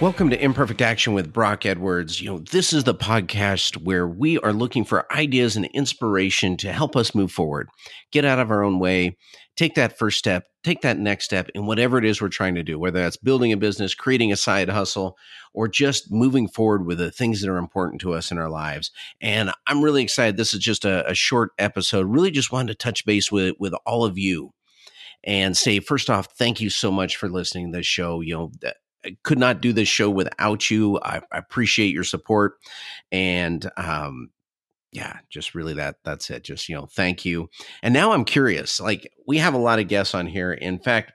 Welcome to Imperfect Action with Brock Edwards. You know, this is the podcast where we are looking for ideas and inspiration to help us move forward, get out of our own way, take that first step, take that next step in whatever it is we're trying to do, whether that's building a business, creating a side hustle, or just moving forward with the things that are important to us in our lives. And I'm really excited. This is just a, a short episode. Really just wanted to touch base with, with all of you and say, first off, thank you so much for listening to this show. You know, I could not do this show without you. I, I appreciate your support, and um, yeah, just really that that's it. Just you know, thank you. And now I'm curious. Like we have a lot of guests on here. In fact,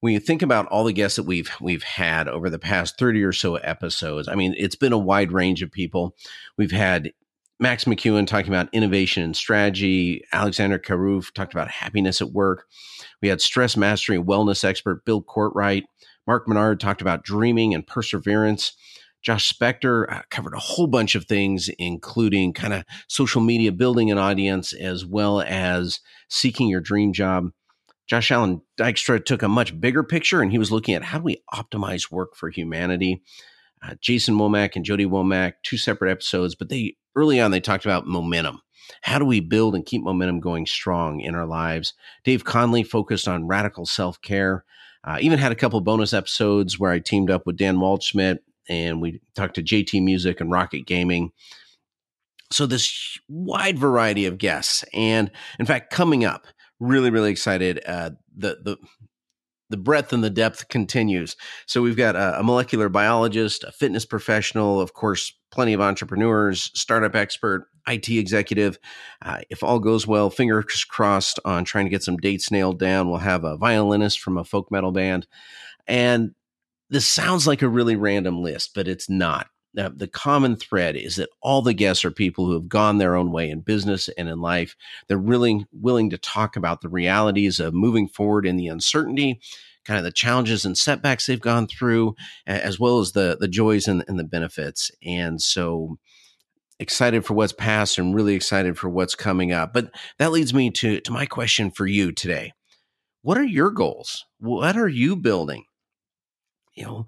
when you think about all the guests that we've we've had over the past 30 or so episodes, I mean, it's been a wide range of people. We've had Max McKeown talking about innovation and strategy. Alexander Kjerulf talked about happiness at work. We had stress mastery and wellness expert Bill Courtright. Mark Menard talked about dreaming and perseverance. Josh Spector uh, covered a whole bunch of things, including kind of social media, building an audience, as well as seeking your dream job. Josh Allan Dykstra took a much bigger picture and he was looking at how do we optimize work for humanity. Uh, Jason Womack and Jodi Womack, two separate episodes, but they early on they talked about momentum. How do we build and keep momentum going strong in our lives? Dave Conley focused on radical self care. Uh, even had a couple bonus episodes where I teamed up with Dan Waldschmidt and we talked to JT Music and Rockit Gaming. So this wide variety of guests, and in fact, coming up, really really excited. Uh, the the the breadth and the depth continues. So we've got a, a, molecular biologist, a fitness professional, of course, plenty of entrepreneurs, startup expert, IT executive. Uh, if all goes well, fingers crossed on trying to get some dates nailed down. We'll have a violinist from a folk metal band. And this sounds like a really random list, but it's not. Now, the common thread is that all the guests are people who have gone their own way in business and in life. They're really willing to talk about the realities of moving forward in the uncertainty, kind of the challenges and setbacks they've gone through, as well as the the joys and, and the benefits. And so, excited for what's past and really excited for what's coming up. But that leads me to to my question for you today. What are your goals? What are you building? You know,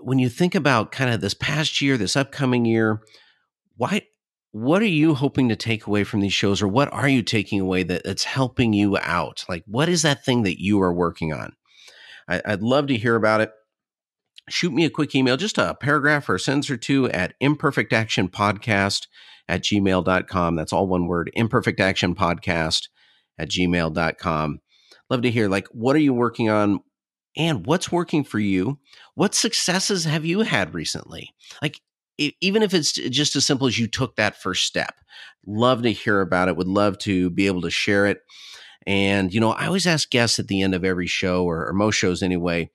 when you think about kind of this past year, this upcoming year, why what are you hoping to take away from these shows or what are you taking away that, that's helping you out? Like what is that thing that you are working on? I, would love to hear about it. Shoot me a quick email, just a paragraph or a sentence or two at imperfectactionpodcast at gmail.com. That's all one word, imperfectactionpodcast at gmail.com. Love to hear like what are you working on? and what's working for you. What successes have you had recently? Like, even if it's just as simple as you took that first step, love to hear about it. Would love to be able to share it. And, you know, I always ask guests at the end of every show or, or most shows anyway,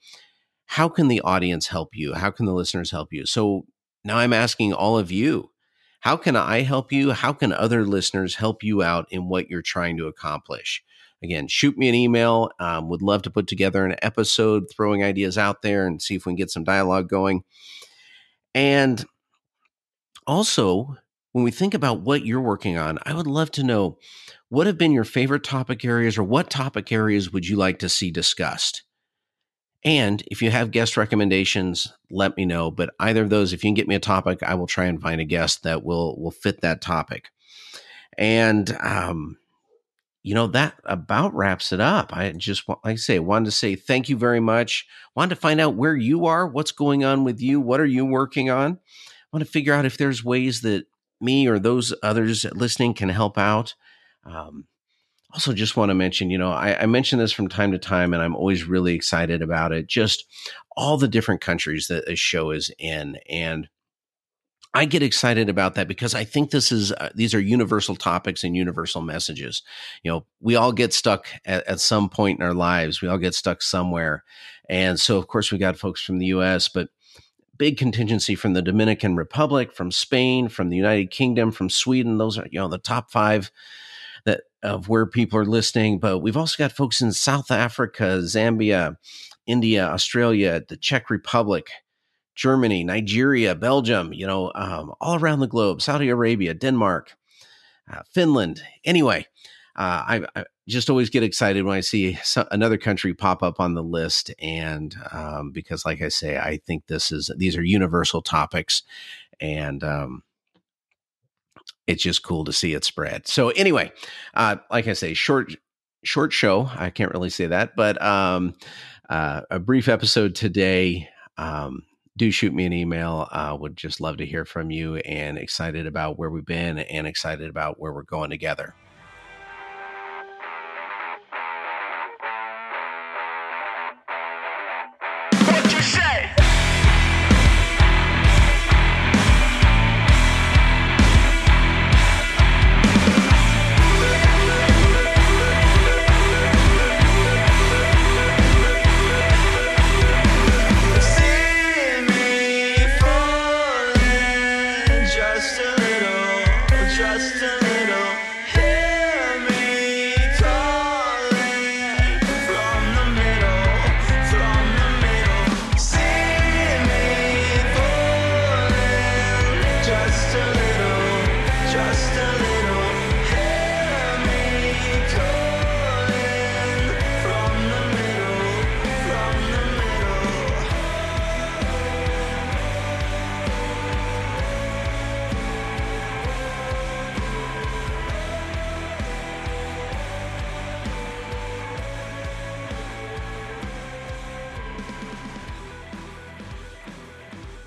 how can the audience help you? How can the listeners help you? So now I'm asking all of you, how can I help you? How can other listeners help you out in what you're trying to accomplish? again, shoot me an email. Um, would love to put together an episode, throwing ideas out there and see if we can get some dialogue going. And also, when we think about what you're working on, I would love to know what have been your favorite topic areas or what topic areas would you like to see discussed? And if you have guest recommendations, let me know. But either of those, if you can get me a topic, I will try and find a guest that will will fit that topic. And um, you know that about wraps it up i just like i say wanted to say thank you very much wanted to find out where you are what's going on with you what are you working on want to figure out if there's ways that me or those others listening can help out um, also just want to mention you know I, I mention this from time to time and i'm always really excited about it just all the different countries that this show is in and I get excited about that because I think this is uh, these are universal topics and universal messages. You know, we all get stuck at, at, some point in our lives. We all get stuck somewhere, and so of course we got folks from the U.S., but big contingency from the Dominican Republic, from Spain, from the United Kingdom, from Sweden. Those are you know the top five of where people are listening. But we've also got folks in South Africa, Zambia, India, Australia, the Czech Republic. Germany, Nigeria, Belgium, you know, um, all around the globe, Saudi Arabia, Denmark, uh, Finland. Anyway, uh, I, I, just always get excited when I see another country pop up on the list, and um, because, like I say, I think this is these are universal topics, and um, it's just cool to see it spread. So anyway, uh, like I say, short short show. I can't really say that, but um, uh, a brief episode today. Um, do shoot me an email. Uh, would just love to hear from you and excited about where we've been and excited about where we're going together. history.